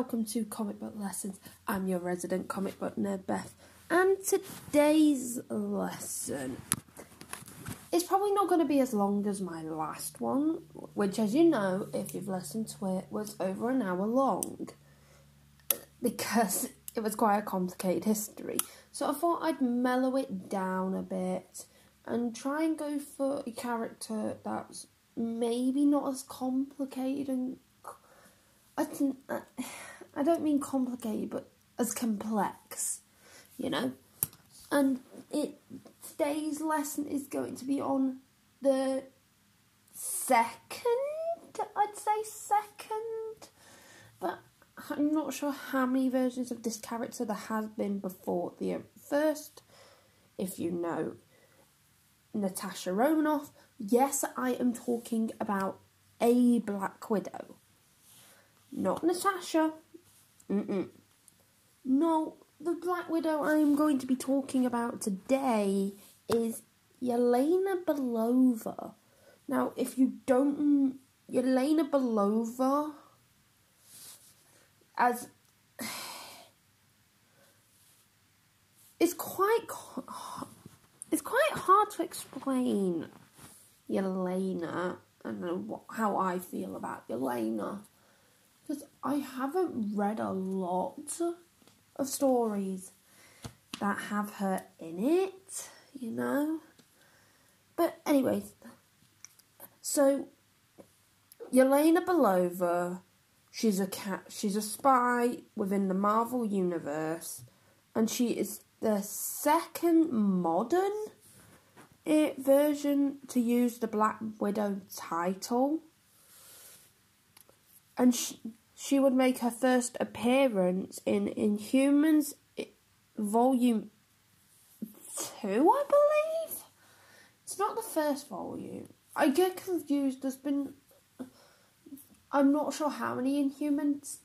welcome to Comic Book Lessons. I'm your resident comic book nerd, Beth, and today's lesson is probably not going to be as long as my last one, which, as you know, if you've listened to it, was over an hour long because it was quite a complicated history. So I thought I'd mellow it down a bit and try and go for a character that's maybe not as complicated and I I don't mean complicated, but as complex, you know. And it today's lesson is going to be on the second, I'd say second, but I'm not sure how many versions of this character there has been before the first. If you know Natasha Romanoff, yes, I am talking about a Black Widow not Natasha. Mm-mm. No, the Black Widow I'm going to be talking about today is Yelena Belova. Now, if you don't, Yelena Belova, as it's quite it's quite hard to explain Yelena and how I feel about Yelena because I haven't read a lot of stories that have her in it, you know. But anyways, so Yelena Belova, she's a cat. She's a spy within the Marvel universe, and she is the second modern it eh, version to use the Black Widow title. And she, she would make her first appearance in Inhumans eh, Volume 2, I believe. It's not the first volume. I get confused. There's been. I'm not sure how many Inhumans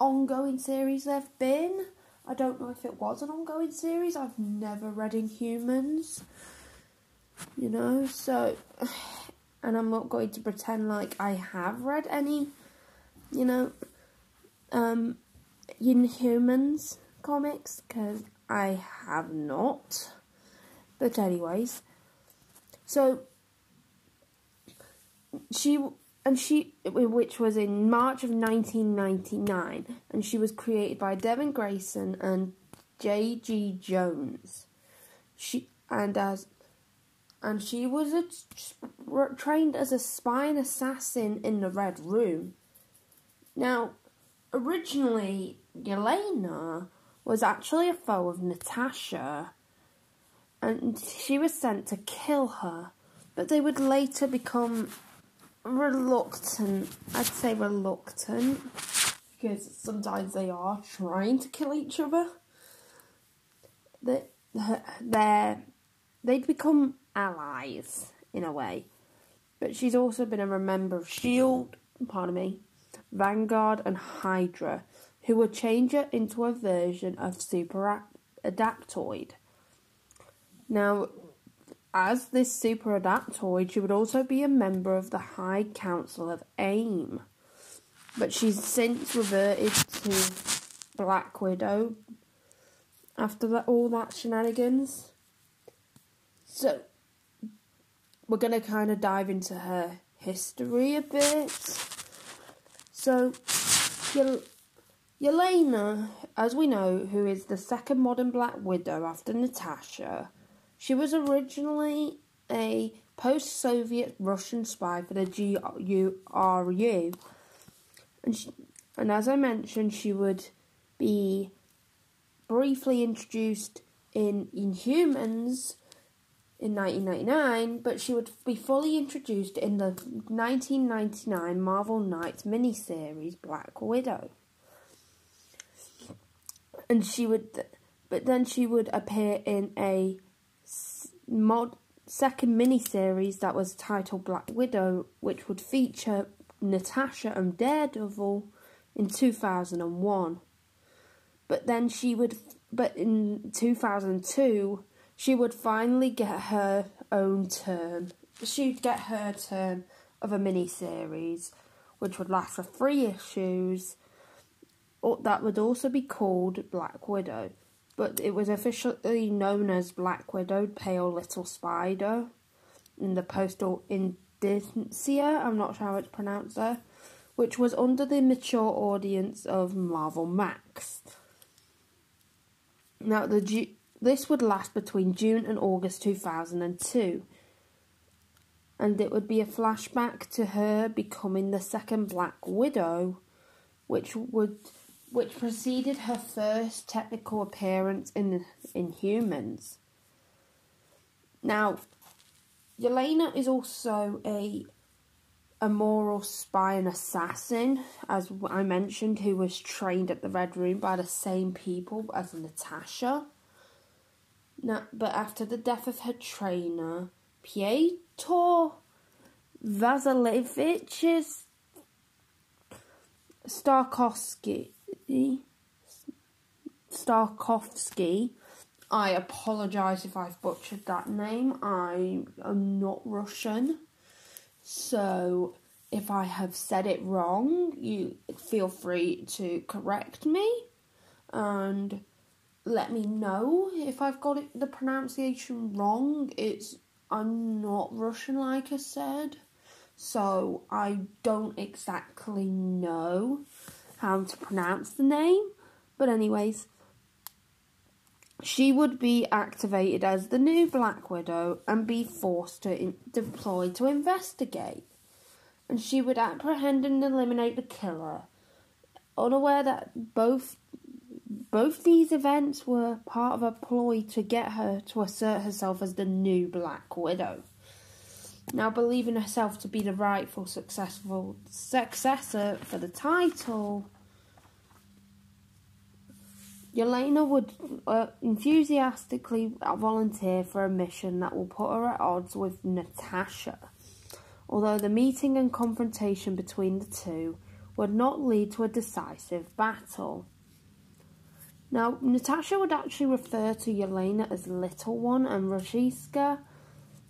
ongoing series there have been. I don't know if it was an ongoing series. I've never read Inhumans. You know, so. And I'm not going to pretend like I have read any you know, um, Inhumans comics because I have not. But anyways, so she and she which was in March of 1999 and she was created by Devin Grayson and J.G. Jones. She and as and she was a, trained as a spy and assassin in the Red Room. Now, originally, Yelena was actually a foe of Natasha, and she was sent to kill her, but they would later become reluctant. I'd say reluctant, because sometimes they are trying to kill each other. That they're they'd become allies in a way, but she's also been a member of Shield. Pardon me, Vanguard, and Hydra, who would change her into a version of Super Adaptoid. Now, as this Super Adaptoid, she would also be a member of the High Council of AIM. But she's since reverted to Black Widow after all that shenanigans. So, we're going to kind of dive into her history a bit. So, Yel- Yelena, as we know, who is the second modern Black Widow after Natasha, she was originally a post Soviet Russian spy for the GRU. And, she, and as I mentioned, she would be briefly introduced in Inhumans in 1999, but she would be fully introduced in the 1999 Marvel Knights miniseries Black Widow. And she would, but then she would appear in a mod second miniseries that was titled Black Widow, which would feature Natasha and Daredevil in 2001. But then she would, but in 2002 she would finally get her own turn. She'd get her turn of a mini series, which would last for three issues, that would also be called Black Widow, but it was officially known as Black Widow Pale Little Spider in the postal indicia, I'm not sure how it's pronounced there, which was under the mature audience of Marvel Max. Now, the this would last between June and August 2002, and it would be a flashback to her becoming the second Black Widow, which would which preceded her first technical appearance in Inhumans. Now, Yelena is also a a moral spy and assassin, as I mentioned, who was trained at the Red Room by the same people as Natasha. Now, but after the death of her trainer, Piotr Vasilevich Starkovsky, Starkovsky I apologise if I've butchered that name. I am not Russian. So if I have said it wrong, you feel free to correct me and let me know if I've got it, the pronunciation wrong. It's I'm not Russian like I said. So I don't exactly know how to pronounce the name. But anyways, she would be activated as the new Black Widow and be forced to in- deploy to investigate. And she would apprehend and eliminate the killer, unaware that both both these events were part of a ploy to get her to assert herself as the new Black Widow. Now, believing herself to be the rightful successful successor for the title, Yelena would uh, enthusiastically volunteer for a mission that will put her at odds with Natasha, although the meeting and confrontation between the two would not lead to a decisive battle. Now, Natasha would actually refer to Yelena as Little One and Rushiska,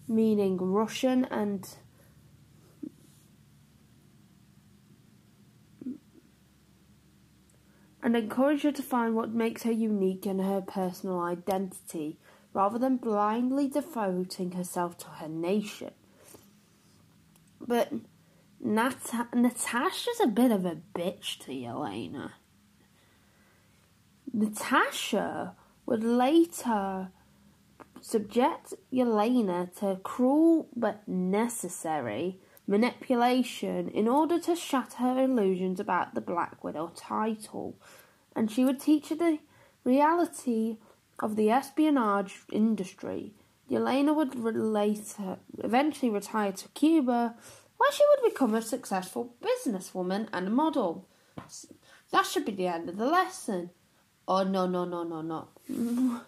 meaning Russian and and encourage her to find what makes her unique and her personal identity, rather than blindly devoting herself to her nation. But Nat- Natasha's a bit of a bitch to Yelena. Natasha would later subject Yelena to cruel but necessary manipulation in order to shatter her illusions about the Black Widow title, and she would teach her the reality of the espionage industry. Yelena would later eventually retire to Cuba, where she would become a successful businesswoman and a model. That should be the end of the lesson. Oh, no, no, no, no, no.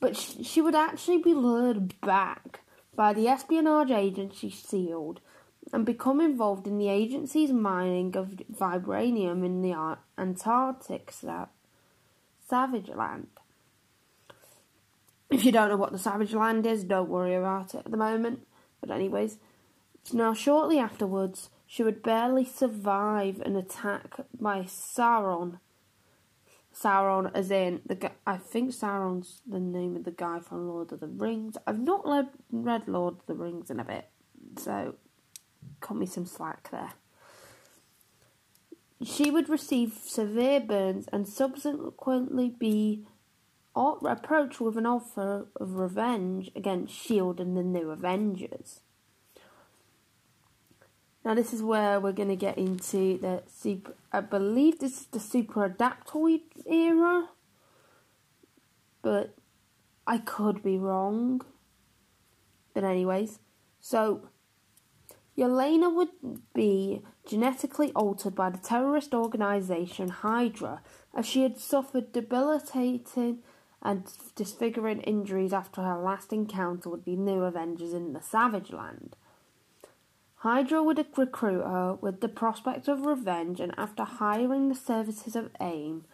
but she would actually be lured back by the espionage agency Shield and become involved in the agency's mining of vibranium in the Antarctic Savage Land. If you don't know what the Savage Land is, don't worry about it at the moment. But, anyways, now shortly afterwards, she would barely survive an attack by Sauron Sauron, as in the guy. I think Sauron's the name of the guy from Lord of the Rings. I've not read, read Lord of the Rings in a bit, so cut me some slack there. She would receive severe burns and subsequently be approached with an offer of revenge against Shield and the New Avengers. Now this is where we're going to get into the super. I believe this is the super adaptoid era, but I could be wrong. But anyways, so Yelena would be genetically altered by the terrorist organization Hydra, as she had suffered debilitating and disfiguring injuries after her last encounter with the new Avengers in the Savage Land. Hydra would recruit her with the prospect of revenge, and after hiring the services of AIM,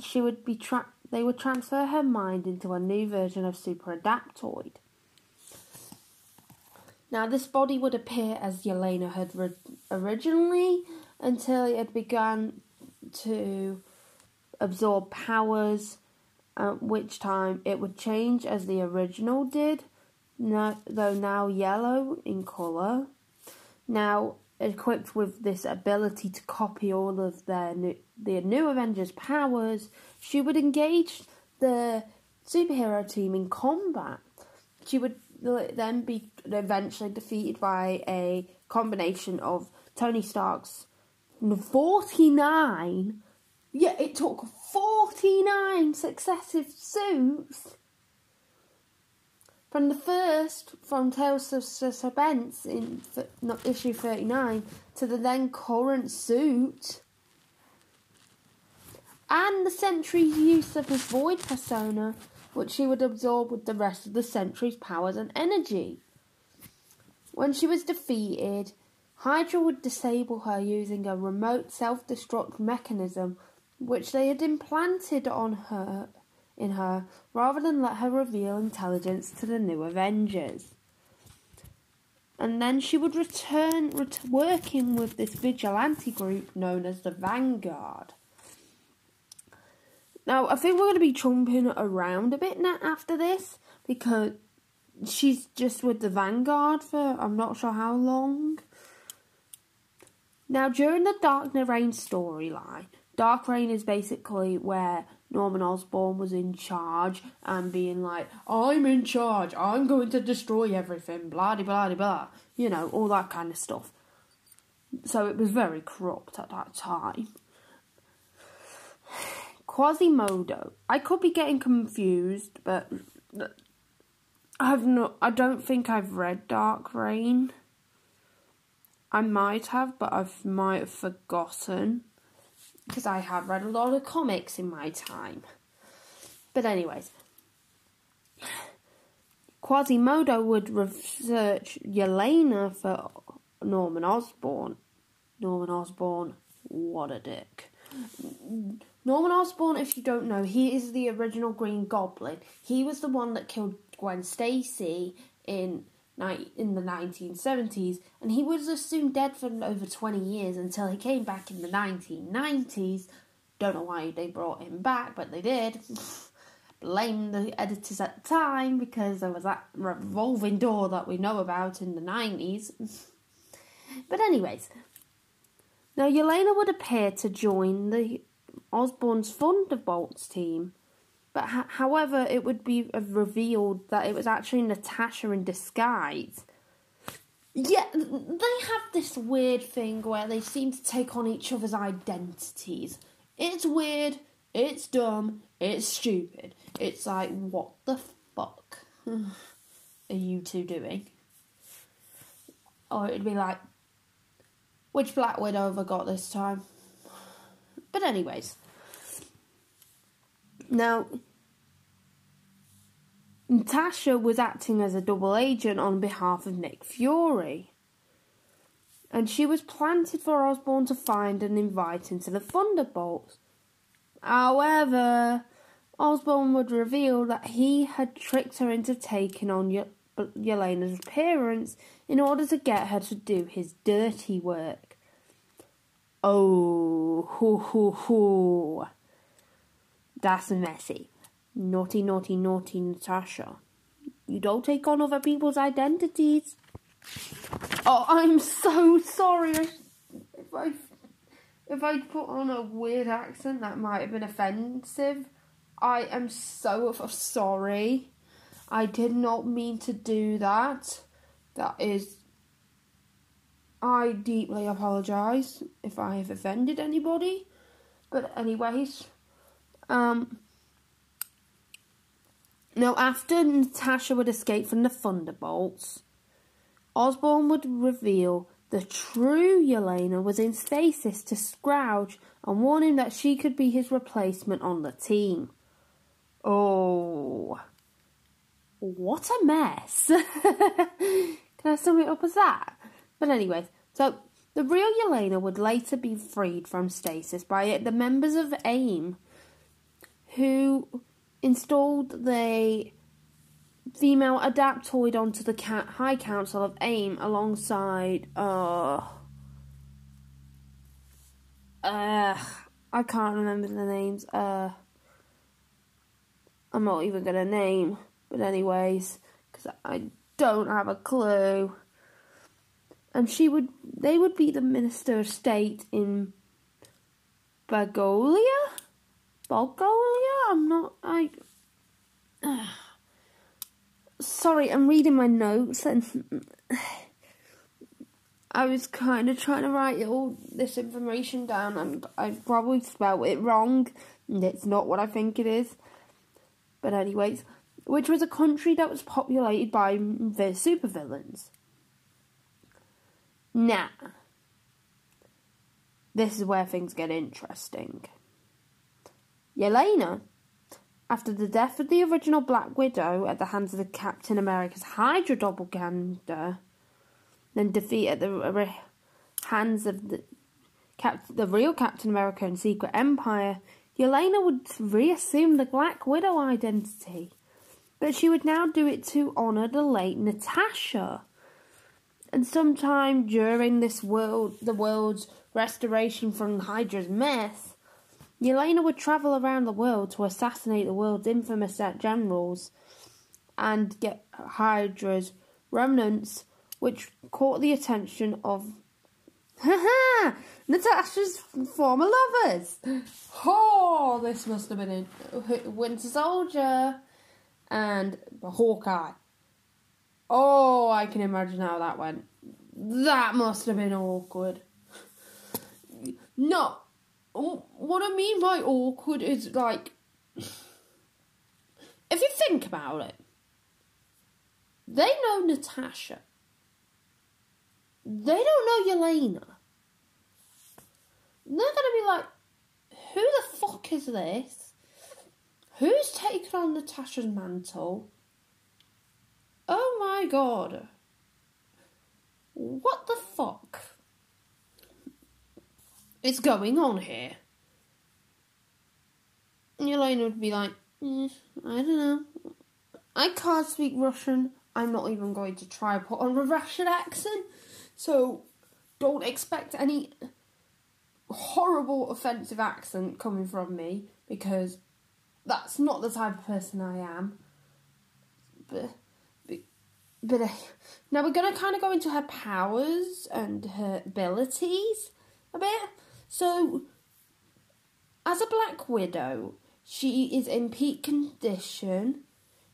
she would be tra- they would transfer her mind into a new version of Super Adaptoid. Now, this body would appear as Yelena had re- originally until it had begun to absorb powers, at which time it would change as the original did, no, though now yellow in colour. Now, equipped with this ability to copy all of their new, the new Avengers' powers, she would engage the superhero team in combat. She would then be eventually defeated by a combination of Tony Stark's 49. Yeah, it took 49 successive suits. From the first, from Tales of Suspense in not issue 39, to the then current suit, and the Sentry's use of his Void persona, which she would absorb with the rest of the Sentry's powers and energy. When she was defeated, Hydra would disable her using a remote self destruct mechanism which they had implanted on her in her rather than let her reveal intelligence to the new Avengers. And then she would return ret- working with this vigilante group known as the Vanguard. Now, I think we're going to be jumping around a bit now after this because she's just with the Vanguard for I'm not sure how long. Now, during the Dark Reign storyline, Dark Reign is basically where Norman Osborn was in charge and being like, I'm in charge, I'm going to destroy everything, blah blah blah, you know, all that kind of stuff. So it was very corrupt at that time. Quasimodo. I could be getting confused, but I've not. I don't think I've read Dark Reign. I might have, but I might have forgotten because I have read a lot of comics in my time. But, anyways, Quasimodo would research Yelena for Norman Osborn. Norman Osborn, what a dick. Norman Osborn, if you don't know, he is the original Green Goblin. He was the one that killed Gwen Stacy in in the 1970s, and he was assumed dead for over 20 years until he came back in the 1990s. Don't know why they brought him back, but they did. Blame the editors at the time because there was that revolving door that we know about in the 90s. but, anyways, now Yelena would appear to join the Osborn's Thunderbolts team but ha- however, it would be uh, revealed that it was actually Natasha in disguise. Yeah, they have this weird thing where they seem to take on each other's identities. It's weird, it's dumb, it's stupid. It's like, what the fuck are you two doing? Or it'd be like, which Black Widow have I got this time? But, anyways. Now, Natasha was acting as a double agent on behalf of Nick Fury. And she was planted for Osborn to find and invite into the Thunderbolts. However, Osborn would reveal that he had tricked her into taking on y- Yelena's appearance in order to get her to do his dirty work. Oh, hoo hoo hoo. That's messy. Naughty, naughty, naughty Natasha. You don't take on other people's identities. Oh, I'm so sorry. If I if I put on a weird accent that might have been offensive, I am so sorry. I did not mean to do that. That is I deeply apologize if I have offended anybody. But anyways, um now, after Natasha would escape from the Thunderbolts, Osborn would reveal the true Yelena was in stasis to Scourge and warn him that she could be his replacement on the team. Oh, what a mess! Can I sum it up as that? But anyway, so the real Yelena would later be freed from stasis by the members of AIM, who installed the female adaptoid onto the High Council of AIM alongside uh, uh I can't remember the names. Uh, I'm not even gonna name, but anyways, because I don't have a clue. And she would, they would be the minister of state in Bagalia, Bulgaria. I'm not. I. Sorry, I'm reading my notes and. I was kind of trying to write all this information down, and I probably spelled it wrong, and it's not what I think it is. But anyways, which was a country that was populated by the supervillains. Now, this is where things get interesting. Yelena, after the death of the original Black Widow at the hands of the Captain America's Hydra doppelganger, then defeat at the hands of the Cap- the real Captain America and Secret Empire, Yelena would reassume the Black Widow identity. But she would now do it to honour the late Natasha. And sometime during this world, the world's restoration from Hydra's mess, Yelena would travel around the world to assassinate the world's infamous generals and get Hydra's remnants which caught the attention of Natasha's former lovers. Oh, this must have been a Winter Soldier and Hawkeye. Oh, I can imagine how that went. That must have been awkward. No, what I mean by awkward is like, if you think about it, they know Natasha they don't know Yelena. They're gonna be like, who the fuck is this? Who's taken on Natasha's mantle? Oh my god. What the fuck is going on here? And would be like, eh, I don't know. I can't speak Russian. I'm not even going to try and put on a Russian accent. So don't expect any horrible offensive accent coming from me because that's not the type of person I am. But, but, but now we're going to kind of go into her powers and her abilities a bit. So, as a Black Widow, she is in peak condition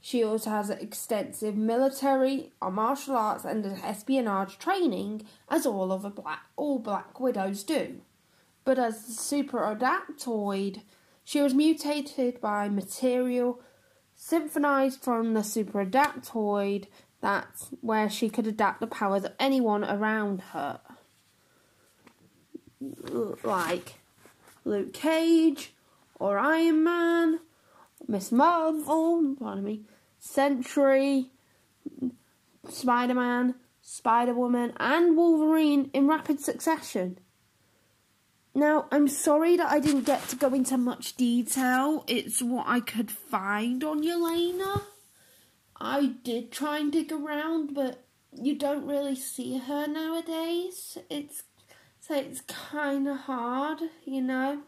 she also has extensive military, martial arts, and espionage training, as all of black all Black Widows do. But as the super adaptoid, she was mutated by material synthesized from the super adaptoid that's where she could adapt the powers of anyone around her. Like Luke Cage or Iron Man, Miss Marvel, pardon me, Sentry, Spider Man, Spider Woman, and Wolverine in rapid succession. Now, I'm sorry that I didn't get to go into much detail. It's what I could find on Yelena. I did try and dig around, but you don't really see her nowadays. It's so it's kind of hard, you know.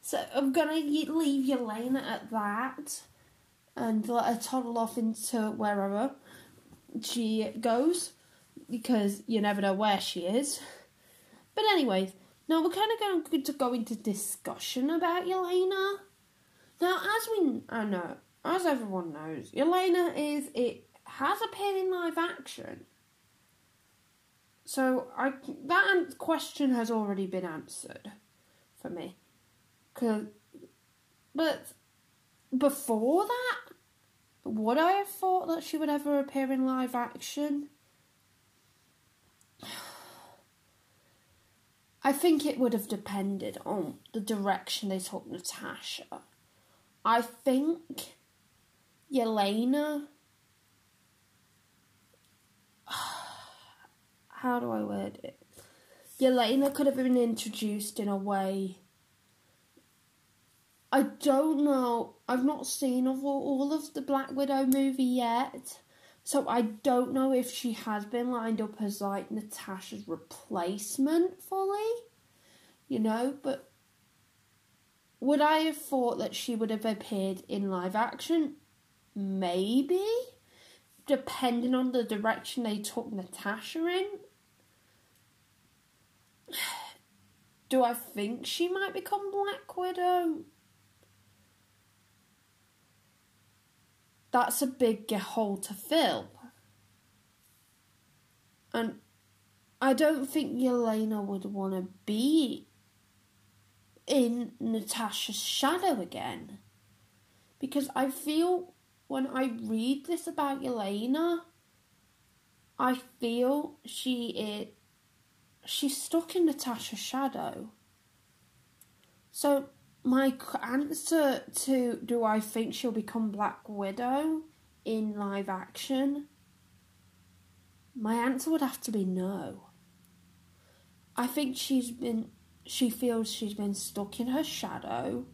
So I'm gonna leave Yelena at that and let her toddle off into wherever she goes because you never know where she is. But anyways, now we're kind of going to go into discussion about Yelena. Now, as we I know, as everyone knows, Yelena is it has appeared in live action. So I that question has already been answered for me. Cause, but before that, would I have thought that she would ever appear in live action? I think it would have depended on the direction they took Natasha. I think Yelena. How do I word it? Yelena could have been introduced in a way I don't know. I've not seen all, all of the Black Widow movie yet. So I don't know if she has been lined up as like Natasha's replacement fully. You know, but would I have thought that she would have appeared in live action? Maybe, depending on the direction they took Natasha in. Do I think she might become Black Widow? That's a big hole to fill. And I don't think Yelena would want to be in Natasha's shadow again. Because I feel when I read this about Yelena, I feel she is she's stuck in Natasha's shadow. So my answer to do I think she'll become Black Widow in live action? My answer would have to be no. I think she's been she feels she's been stuck in her shadow.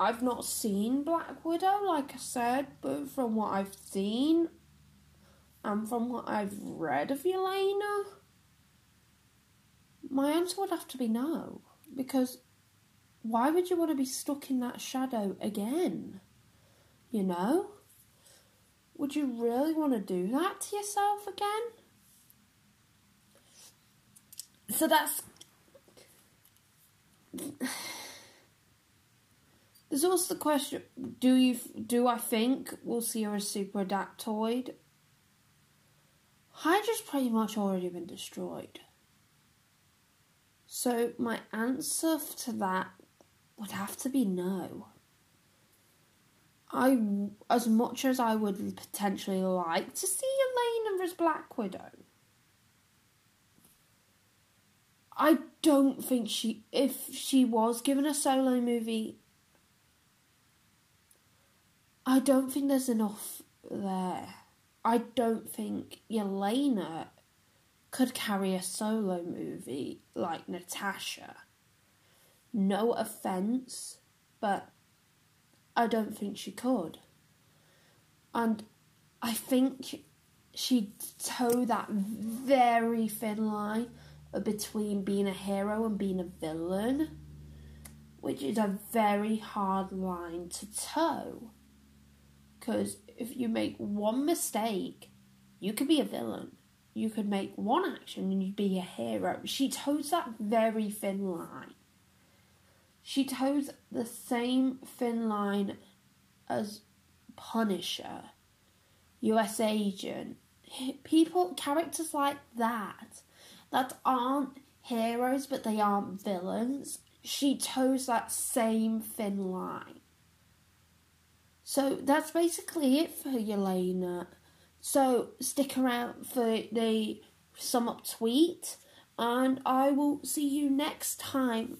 I've not seen Black Widow, like I said, but from what I've seen and from what I've read of Yelena, my answer would have to be no. Because why would you want to be stuck in that shadow again? You know? Would you really want to do that to yourself again? So that's. There's also the question: Do you do I think we'll see her as super adaptoid? Hydra's pretty much already been destroyed. So my answer to that would have to be no. I, as much as I would potentially like to see Yelena as Black Widow, I don't think she, if she was given a solo movie, I don't think there's enough there. I don't think Yelena could carry a solo movie like Natasha. No offense, but I don't think she could. And I think she'd toe that very thin line between being a hero and being a villain, which is a very hard line to toe. Because if you make one mistake, you could be a villain. You could make one action and you'd be a hero. She toes that very thin line. She toes the same thin line as Punisher, US Agent, people, characters like that, that aren't heroes but they aren't villains. She toes that same thin line. So that's basically it for Yelena. So stick around for the sum up tweet, and I will see you next time.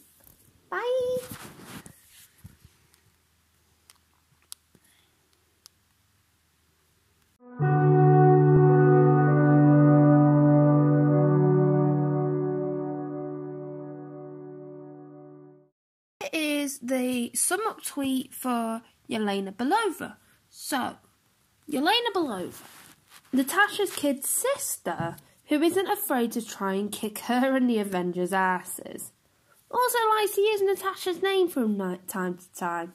Bye. is the sum up tweet for Yelena Belova. So, Yelena Belova, Natasha's kid sister, who isn't afraid to try and kick her and the Avengers' asses. Also likes to use Natasha's name from time to time.